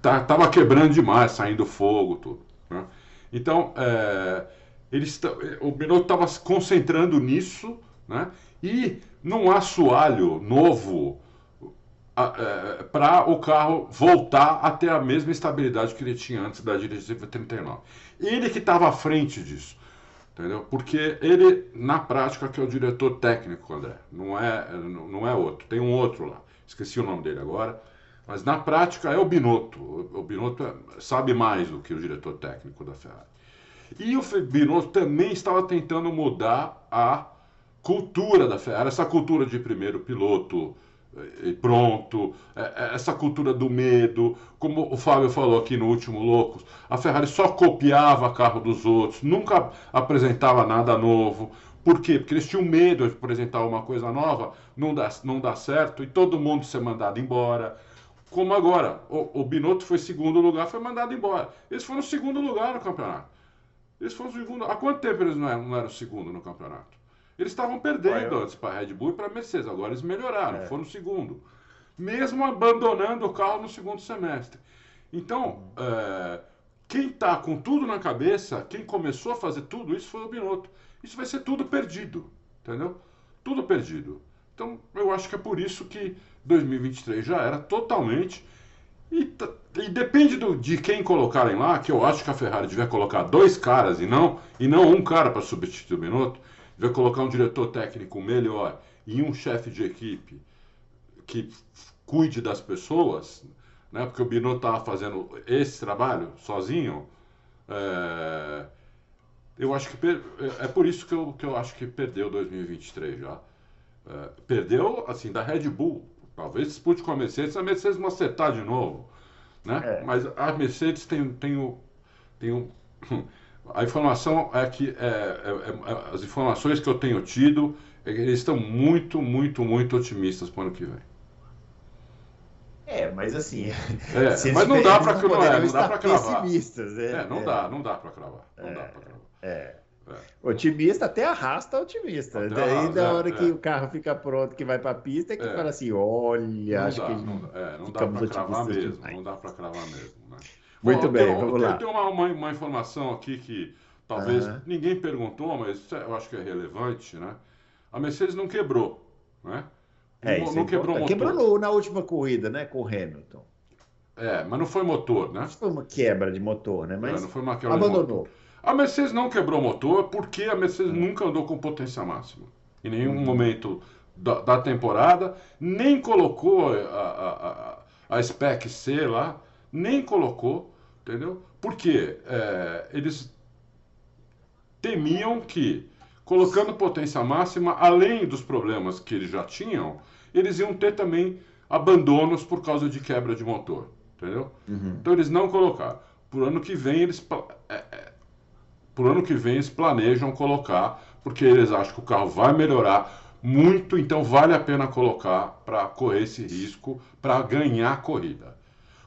tá, tava quebrando demais, saindo fogo, tudo. Né? Então, é, eles, o Binotto estava se concentrando nisso, né? E num assoalho novo é, para o carro voltar a ter a mesma estabilidade que ele tinha antes da diretiva 39. Ele que estava à frente disso, entendeu? Porque ele, na prática, que é o diretor técnico, André, não é, não é outro, tem um outro lá esqueci o nome dele agora, mas na prática é o Binotto. O Binotto é, sabe mais do que o diretor técnico da Ferrari. E o Binotto também estava tentando mudar a cultura da Ferrari, essa cultura de primeiro piloto eh, pronto, eh, eh, essa cultura do medo, como o Fábio falou aqui no último Loucos, a Ferrari só copiava carro dos outros, nunca apresentava nada novo. Por quê? Porque eles tinham medo de apresentar uma coisa nova, não dá, não dá certo e todo mundo ser mandado embora. Como agora, o, o Binotto foi segundo lugar, foi mandado embora. Eles foram segundo lugar no campeonato. Eles foram segundo. Há quanto tempo eles não eram, não eram segundo no campeonato? Eles estavam perdendo antes para a Red Bull e para a Mercedes. Agora eles melhoraram, é. foram segundo. Mesmo abandonando o carro no segundo semestre. Então, é, quem está com tudo na cabeça, quem começou a fazer tudo isso foi o Binotto isso vai ser tudo perdido, entendeu? Tudo perdido. Então, eu acho que é por isso que 2023 já era totalmente. E, e depende do, de quem colocarem lá, que eu acho que a Ferrari devia colocar dois caras e não, e não um cara para substituir o Binotto, devia colocar um diretor técnico melhor e um chefe de equipe que cuide das pessoas, né? porque o Binotto estava fazendo esse trabalho sozinho. É, eu acho que per... É, é por isso que eu, que eu acho que perdeu 2023 já. É, perdeu, assim, da Red Bull. Talvez dispute com a Mercedes, a Mercedes não acertar de novo. Né? É. Mas a Mercedes tem, tem, o, tem o. A informação é que é, é, é, as informações que eu tenho tido é que eles estão muito, muito, muito otimistas para o ano que vem. É, mas assim. É, mas não dá para não, não, é, não dá para cravar. É, não dá, não dá para cravar. Não dá para cravar. É. É. Otimista até arrasta otimista. Até Daí arrasta, da hora é, que é. o carro fica pronto, que vai para a pista, é que é. fala assim, olha, não acho dá, que não, é, não dá para cravar mesmo, demais. não dá para cravar mesmo, né? Muito Ó, bem, tem- vamos tem, lá. Tem uma, uma, uma informação aqui que talvez Aham. ninguém perguntou, mas eu acho que é relevante, né? A Mercedes não quebrou, né? É, não, é quebrou motor. Quebrou no- na última corrida, né, com o Hamilton. É, mas não foi motor, né? Foi uma quebra de motor, né? É, Mas não foi uma quebra de motor. A Mercedes não quebrou motor porque a Mercedes nunca andou com potência máxima. Em nenhum momento da, da temporada, nem colocou a, a, a, a Spec C lá, nem colocou, entendeu? Porque é, eles temiam que, colocando potência máxima, além dos problemas que eles já tinham, eles iam ter também abandonos por causa de quebra de motor, entendeu? Então eles não colocaram. Por ano que vem eles pla- é, é, por ano que vem eles planejam colocar, porque eles acham que o carro vai melhorar muito, então vale a pena colocar para correr esse risco, para ganhar a corrida.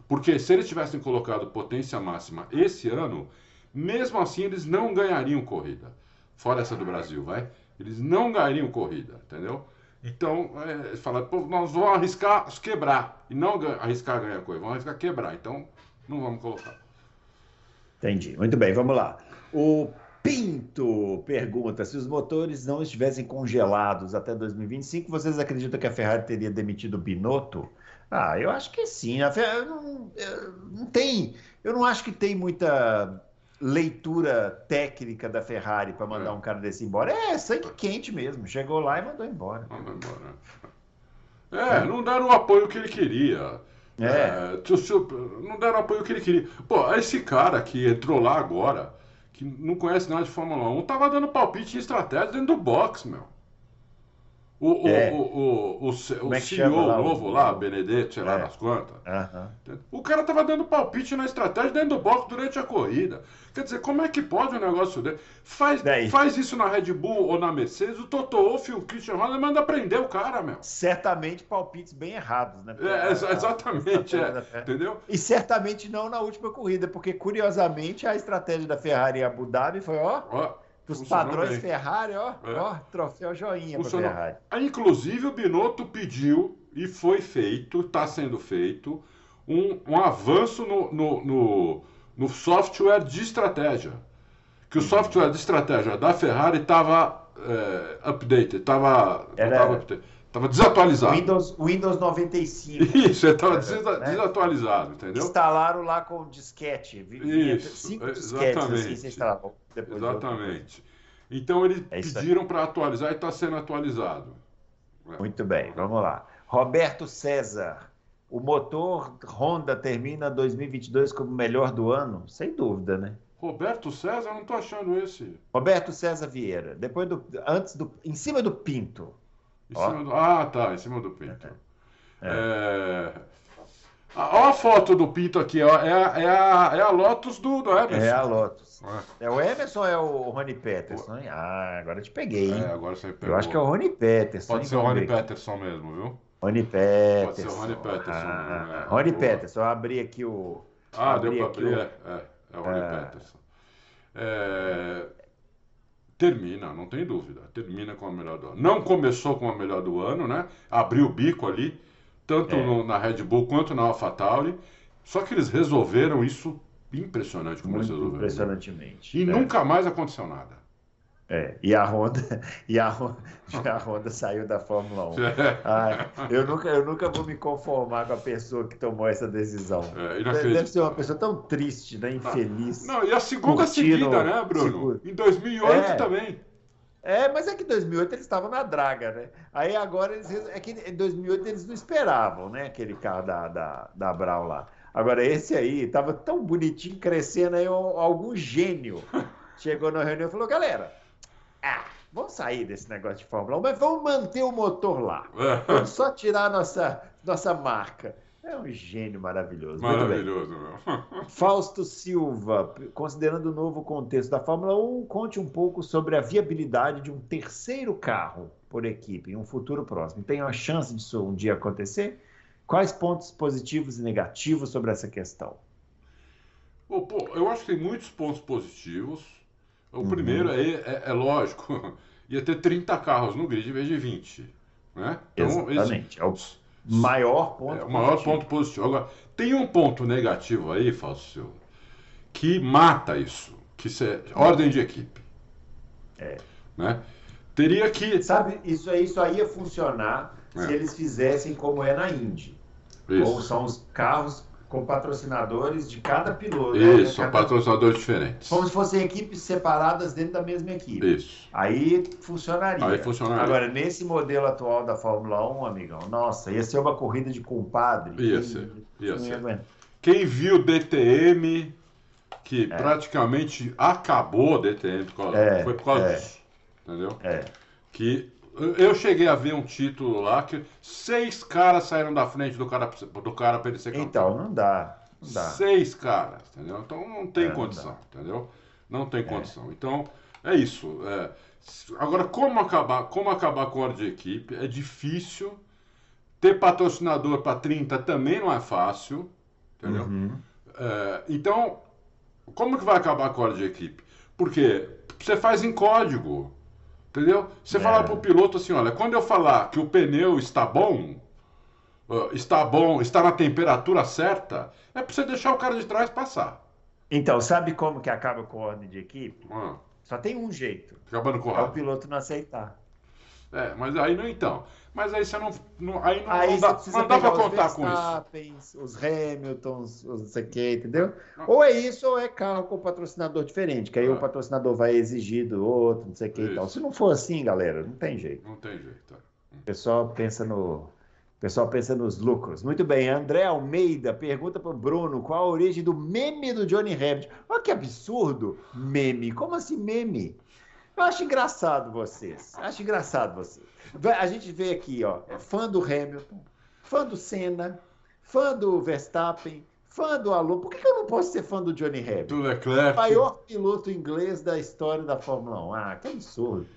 Porque se eles tivessem colocado potência máxima esse ano, mesmo assim eles não ganhariam corrida. Fora essa do Brasil, vai? Eles não ganhariam corrida, entendeu? Então, é, fala, pô, nós vamos arriscar quebrar. E não arriscar ganhar corrida, vamos arriscar quebrar. Então, não vamos colocar. Entendi. Muito bem, vamos lá. O Pinto pergunta: se os motores não estivessem congelados até 2025, vocês acreditam que a Ferrari teria demitido o Binotto? Ah, eu acho que sim. A Ferrari não, eu- não tem. Eu não acho que tem muita leitura técnica da Ferrari para mandar É. um cara desse embora. É sangue quente mesmo. Chegou lá e mandou embora. Vamos embora. É, não deram o apoio que ele queria. É. É, não deram o apoio que ele queria. Pô, esse cara que entrou lá agora, que não conhece nada de Fórmula 1, tava dando palpite em estratégia dentro do box, meu. O, o, É. o, o, o, o Como é que CEO chama lá, o- novo lá, Benedetto, sei lá É. das quantas. Aham. O cara tava dando palpite na estratégia dentro do box durante a corrida. Quer dizer, como é que pode um negócio desse? Faz, Daí. faz isso na Red Bull ou na Mercedes, o Toto Wolff e o Christian Horner manda prender o cara, meu. Certamente palpites bem errados, né? É, exatamente, é. Entendeu? E certamente não na última corrida, porque curiosamente a estratégia da Ferrari em Abu Dhabi foi, ó, Ó, os padrões bem. Ferrari, ó, É. ó, troféu joinha Funcionou. Ferrari. Inclusive, o Binotto pediu, e foi feito, está sendo feito, um, um avanço no, no, no, no software de estratégia. Que Uhum. o software de estratégia da Ferrari estava é, updated, estava Era- desatualizado. Windows, Windows 95. Isso, estava Era, né? desatualizado, entendeu? Instalaram lá com disquete. Isso, cinco é, disquetes assim, exatamente. Exatamente. Então eles É pediram para atualizar e está sendo atualizado. Muito bem, vamos lá. Roberto César. O motor Honda termina 2022 como o melhor do ano? Sem dúvida, né? Roberto César, eu não estou achando esse. Roberto César Vieira. Depois do, antes do, em cima do Pinto. Em Ó. cima do- Ah, tá, em cima do Pinto. É... Ah, Ó a foto do Pinto aqui, ó. É, a, é, a, é a Lotus do, do Emerson. É a Lotus. É. É o Emerson ou é o Rony Peterson? hein? Ah, agora te peguei, hein? É, agora você pegou. Eu acho que é o Rony Peterson. Pode ser o Rony. Peterson mesmo, viu? Rony Pode ser Peterson. o Rony Peterson, Ah? Rony Boa. Peterson. Eu abri aqui o. Ah, abri deu pra abrir. o- É, é, é o Rony Ah. Peterson. É, Termina, não tem dúvida. Termina com a melhor do ano. Não começou com a melhor do ano, né? Abriu o bico ali, tanto É. no- na Red Bull quanto na AlphaTauri. Só que eles resolveram isso impressionante como eles Muito resolveram. impressionantemente. E É. nunca mais aconteceu nada. É, e a Honda, e a Honda, a Honda saiu da Fórmula 1. Ai, eu, nunca, eu nunca vou me conformar com a pessoa que tomou essa decisão. É, Deve ser uma pessoa tão triste, né? Infeliz. Não, e a segunda Curtindo- seguida, né, Bruno? segura. Em 2008 É. também. É, mas é que em 2008 eles estavam na draga, né? Aí agora eles. É que em 2008 eles não esperavam, né? Aquele carro da, da, da Brown lá. Agora esse aí tava tão bonitinho, crescendo aí, um- algum gênio chegou na reunião e falou: galera, ah, vamos sair desse negócio de Fórmula 1, mas vamos manter o motor lá. Vamos só tirar a nossa, nossa marca. É um gênio maravilhoso. Maravilhoso, meu. Fausto Silva, considerando o novo contexto da Fórmula 1, conte um pouco sobre a viabilidade de um terceiro carro por equipe em um futuro próximo. Tem uma chance disso um dia acontecer? Quais pontos positivos e negativos sobre essa questão? Eu acho que tem muitos pontos positivos. O Uhum. primeiro é, é, é lógico, ia ter 30 carros no grid em vez de 20. Né? Então, esse- Exatamente. É o maior ponto é o maior positivo. ponto positivo. Agora, tem um ponto negativo aí, Silva, que mata isso, que cê, ordem de equipe. É. Né? Teria que. Sabe, isso aí só ia funcionar É. se eles fizessem como é na Indy. Ou Isso, são os carros com patrocinadores de cada piloto. né? isso são Cada- patrocinadores diferentes. Como se fossem equipes separadas dentro da mesma equipe. Isso. Aí funcionaria. Aí funcionaria. Agora, nesse modelo atual da Fórmula 1, amigão, nossa, ia ser uma corrida de compadre. Ia ser, ia ser. Quem viu DTM, que É. praticamente acabou DTM, É, foi por causa é. disso. Entendeu? É. Que eu- cheguei a ver um título lá que seis caras saíram da frente do cara, do cara para ele ser campeão. Então, não dá. Não dá. Seis caras, entendeu? Então não tem É, não condição, entendeu? Não tem condição. Então, é isso. é. Agora, como acabar, como acabar com a ordem de equipe? É difícil. Ter patrocinador para 30 também não é fácil, entendeu? Uhum. É, então, como que vai acabar com a ordem de equipe? Porque você faz em código, entendeu? Você É. fala para o piloto assim, olha, quando eu falar que o pneu está bom, está bom, está na temperatura certa, é para você deixar o cara de trás passar. Então, sabe como que acaba com a ordem de equipe? Ah, Só tem um jeito. acabando com É o piloto não aceitar. É, mas aí não então. Mas aí você não. não- aí não, Aí não dá, não os contar com isso. Os Hamiltons, os não sei o que, entendeu? Ah. Ou é isso, ou é carro com patrocinador diferente, que aí Ah. o patrocinador vai exigir do outro, não sei o que e tal. Se não for assim, galera, não tem jeito. Não tem jeito. é. O pessoal pensa no. O pessoal pensa nos lucros. Muito bem, André Almeida pergunta para o Bruno qual a origem do meme do Johnny Rabbit. Olha que absurdo! Meme. Como assim meme? Eu acho engraçado vocês. Acho engraçado vocês. A gente vê aqui, ó, é fã do Hamilton, fã do Senna, fã do Verstappen, fã do Alonso. Por que eu não posso ser fã do Johnny Rabbit? Do Leclerc. O maior piloto inglês da história da Fórmula 1. Ah, que absurdo.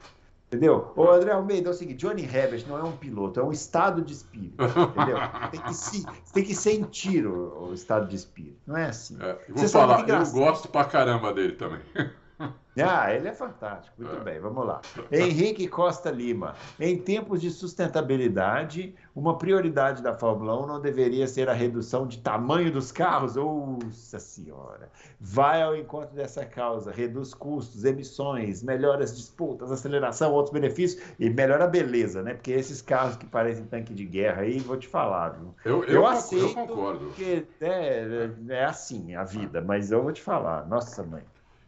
Entendeu? Ô, André Almeida, é o seguinte: Johnny Herbert não é um piloto, é um estado de espírito. Entendeu? Tem que, se, tem que sentir o, o estado de espírito. Não é assim. É, vou Vocês são falar, eu gosto pra caramba dele também. Ah, ele é fantástico. Muito É. bem, vamos lá. Henrique Costa Lima. Em tempos de sustentabilidade, uma prioridade da Fórmula 1 não deveria ser a redução de tamanho dos carros? Nossa Senhora! Vai ao encontro dessa causa, reduz custos, emissões, melhora as disputas, aceleração, outros benefícios e melhora a beleza, né? Porque esses carros que parecem tanque de guerra aí, vou te falar, viu? Eu, eu, Eu aceito. eu concordo. Porque é, é assim a vida, mas eu vou te falar, nossa mãe.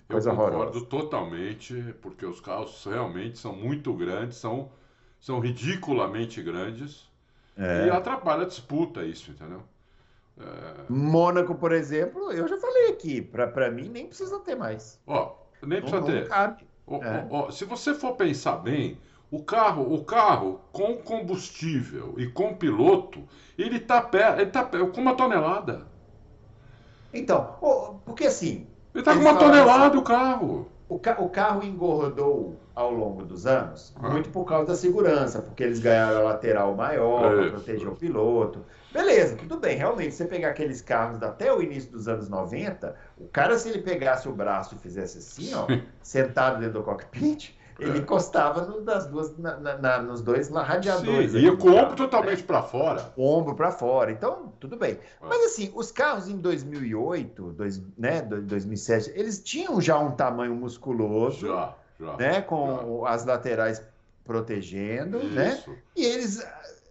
Eu Coisa concordo horrorosa. totalmente, porque os carros realmente são muito grandes, são, são ridiculamente grandes É. e atrapalha a disputa isso, entendeu? É, Mônaco, por exemplo, eu já falei aqui, pra pra mim nem precisa ter mais. ó, nem precisa Não- não ter. cabe. Ó, É. ó, ó, se você for pensar bem, o carro, o carro com combustível e com piloto, ele tá perto, ele tá perto, com uma tonelada. Então, porque assim, Ele tá com uma tonelada o carro. o, ca- o carro engordou ao longo dos anos, Ah. muito por causa da segurança, porque eles ganharam a lateral maior para Isso. proteger o piloto. Beleza, tudo bem, realmente, você pegar aqueles carros até o início dos anos 90, o cara, se ele pegasse o braço e fizesse assim, ó, sentado dentro do cockpit, ele É. encostava no- nas duas, na- na- nos dois radiadores. Sim, e com o carro, ombro totalmente para fora. o ombro para fora. Então, tudo bem. Ah. Mas assim, os carros em 2008, dois, né, do- 2007, eles tinham já um tamanho musculoso, Já, já. né, com as laterais protegendo, né? Isso. E eles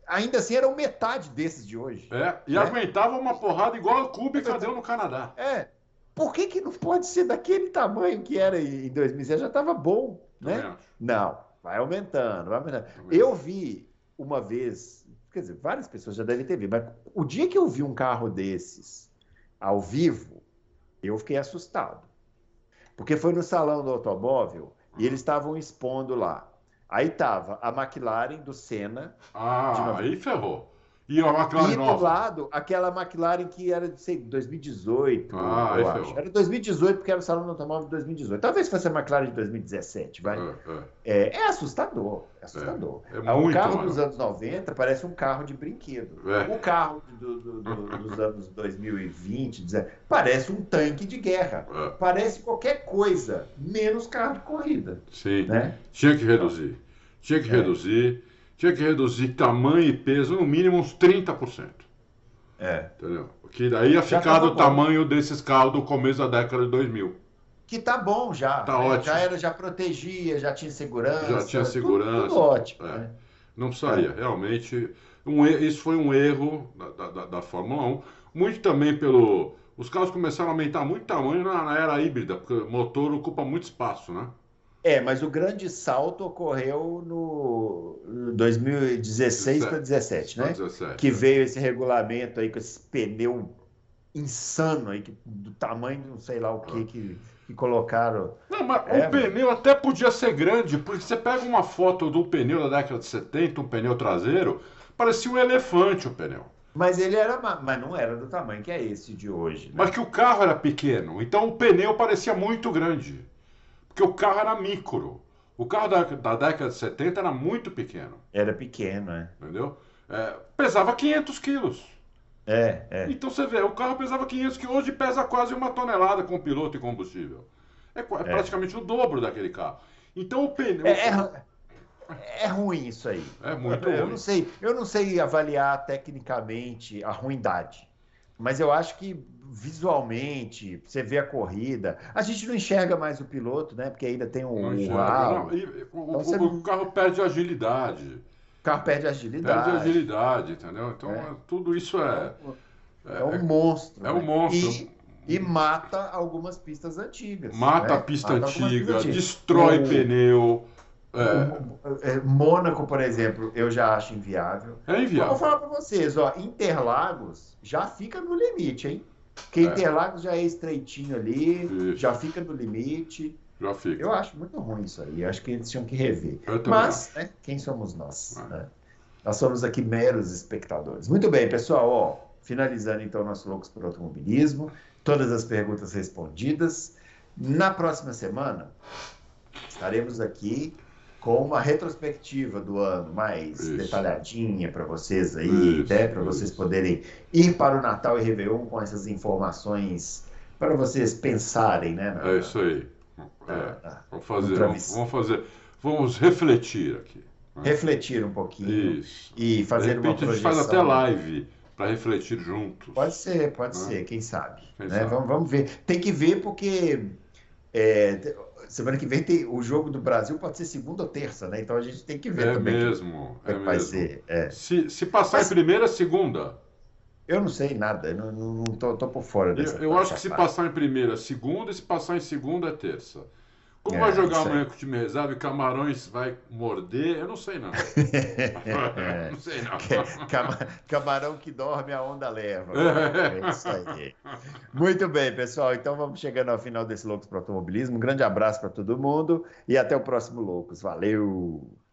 ainda assim eram metade desses de hoje. É, e Né? aguentava uma porrada igual a Kubica deu no Canadá. É. Por que, que não pode ser daquele tamanho que era em 2007? Já estava bom, né? acho. Não, vai aumentando, vai aumentando. Eu vi uma vez, quer dizer, várias pessoas já devem ter visto, mas o dia que eu vi um carro desses ao vivo, eu fiquei assustado. Porque foi no salão do automóvel e eles estavam expondo lá. Aí tava a McLaren do Senna De Ah, aí ferrou. E a McLaren e do nova. lado aquela McLaren que era de sei, 2018, Ah, eu acho. Era 2018 porque era o salão do automóvel de 2018. Talvez fosse a McLaren de 2017, vai. É, é. É, é assustador, é assustador. É, é o muito carro dos anos 90 parece um carro de brinquedo. É. O carro do- do- do- dos anos 2020 19, parece um tanque de guerra. Parece qualquer coisa, menos carro de corrida. sim. Né? Tinha que reduzir. Tinha que É. reduzir. Tinha que reduzir tamanho e peso, no mínimo uns 30%. É. Entendeu? Que daí ia ficar do bom. tamanho desses carros do começo da década de 2000. Que tá bom já. Tá né? ótimo. Já, era, já protegia, já tinha segurança. Já tinha segurança. Tudo, tudo ótimo. É. Né? Não saía. É. Realmente, um, isso foi um erro da, da, da Fórmula 1. Muito também pelo. Os carros começaram a aumentar muito tamanho na, na era híbrida, porque o motor ocupa muito espaço, né? É, mas o grande salto ocorreu no 2016 para 2017, né? 17, que é. veio esse regulamento aí com esse pneu insano aí, que, do tamanho de não sei lá o que, é. que, que colocaram. Não, mas é, o pneu até podia ser grande, porque você pega uma foto do pneu da década de 70, um pneu traseiro, parecia um elefante o pneu. Mas ele era, mas não era do tamanho que é esse de hoje. Né? Mas que o carro era pequeno, então o pneu parecia muito grande. Porque o carro era micro. O carro da, da década de 70 era muito pequeno. Era pequeno, é. Entendeu? É, pesava 500 quilos. É, é. Então você vê, o carro pesava 500 quilos, hoje pesa quase uma tonelada com piloto e combustível. É, é, é. praticamente o dobro daquele carro. Então o pneu. É, é, é ruim isso aí. É muito eu, ruim. Não sei, eu não sei avaliar tecnicamente a ruindade. Mas eu acho que visualmente, você vê a corrida. A gente não enxerga mais o piloto, né? Porque ainda tem um não Não, e, o, então, o, o, carro perde agilidade. O carro perde agilidade. Perde agilidade, entendeu? Então, é. tudo isso é. É, é um monstro. É um né? monstro. E, e, mata algumas pistas antigas. Mata né? a pista mata antiga, destrói o... pneu. É. é. Mônaco, por exemplo, eu já acho inviável. É inviável. Vou falar para vocês, ó, Interlagos já fica no limite, hein? Porque é. Interlagos já é estreitinho ali, já fica no limite. Já fica. Eu acho muito ruim isso aí. Acho que eles tinham que rever. Mas, né, quem somos nós? É. Né? Nós somos aqui meros espectadores. Muito bem, pessoal. Ó, finalizando então nosso Loucos por Automobilismo. Todas as perguntas respondidas. Na próxima semana, estaremos aqui com uma retrospectiva do ano mais isso. detalhadinha para vocês aí, isso, né? para vocês poderem ir para o Natal e Réveillon com essas informações para vocês pensarem, né? Na, é isso aí. É. vamos, fazer, vamos, vamos, fazer, vamos refletir aqui. Né? Refletir um pouquinho isso. e fazer uma projeção. A gente faz até live para refletir juntos. Pode ser, pode né? ser, quem sabe. Quem né? sabe. Vamos, vamos ver. Tem que ver porque é, semana que vem tem o jogo do Brasil pode ser segunda ou terça, né? Então a gente tem que ver é também. Mesmo, que, é mesmo. Vai ser. É. Se, se passar Mas, em primeira, segunda. Eu não sei nada, eu não, não tô, tô por fora dessa. Eu, eu acho que se passar em primeira, segunda, e se passar em segunda, é terça. Como é, vai jogar amanhã com o time reserva e Camarões vai morder? Eu não sei, não. é. não sei, não. camarão que dorme, a onda leva. É isso aí. Muito bem, pessoal. Então vamos chegando ao final desse Loucos para Automobilismo. Um grande abraço para todo mundo e até o próximo Loucos. Valeu!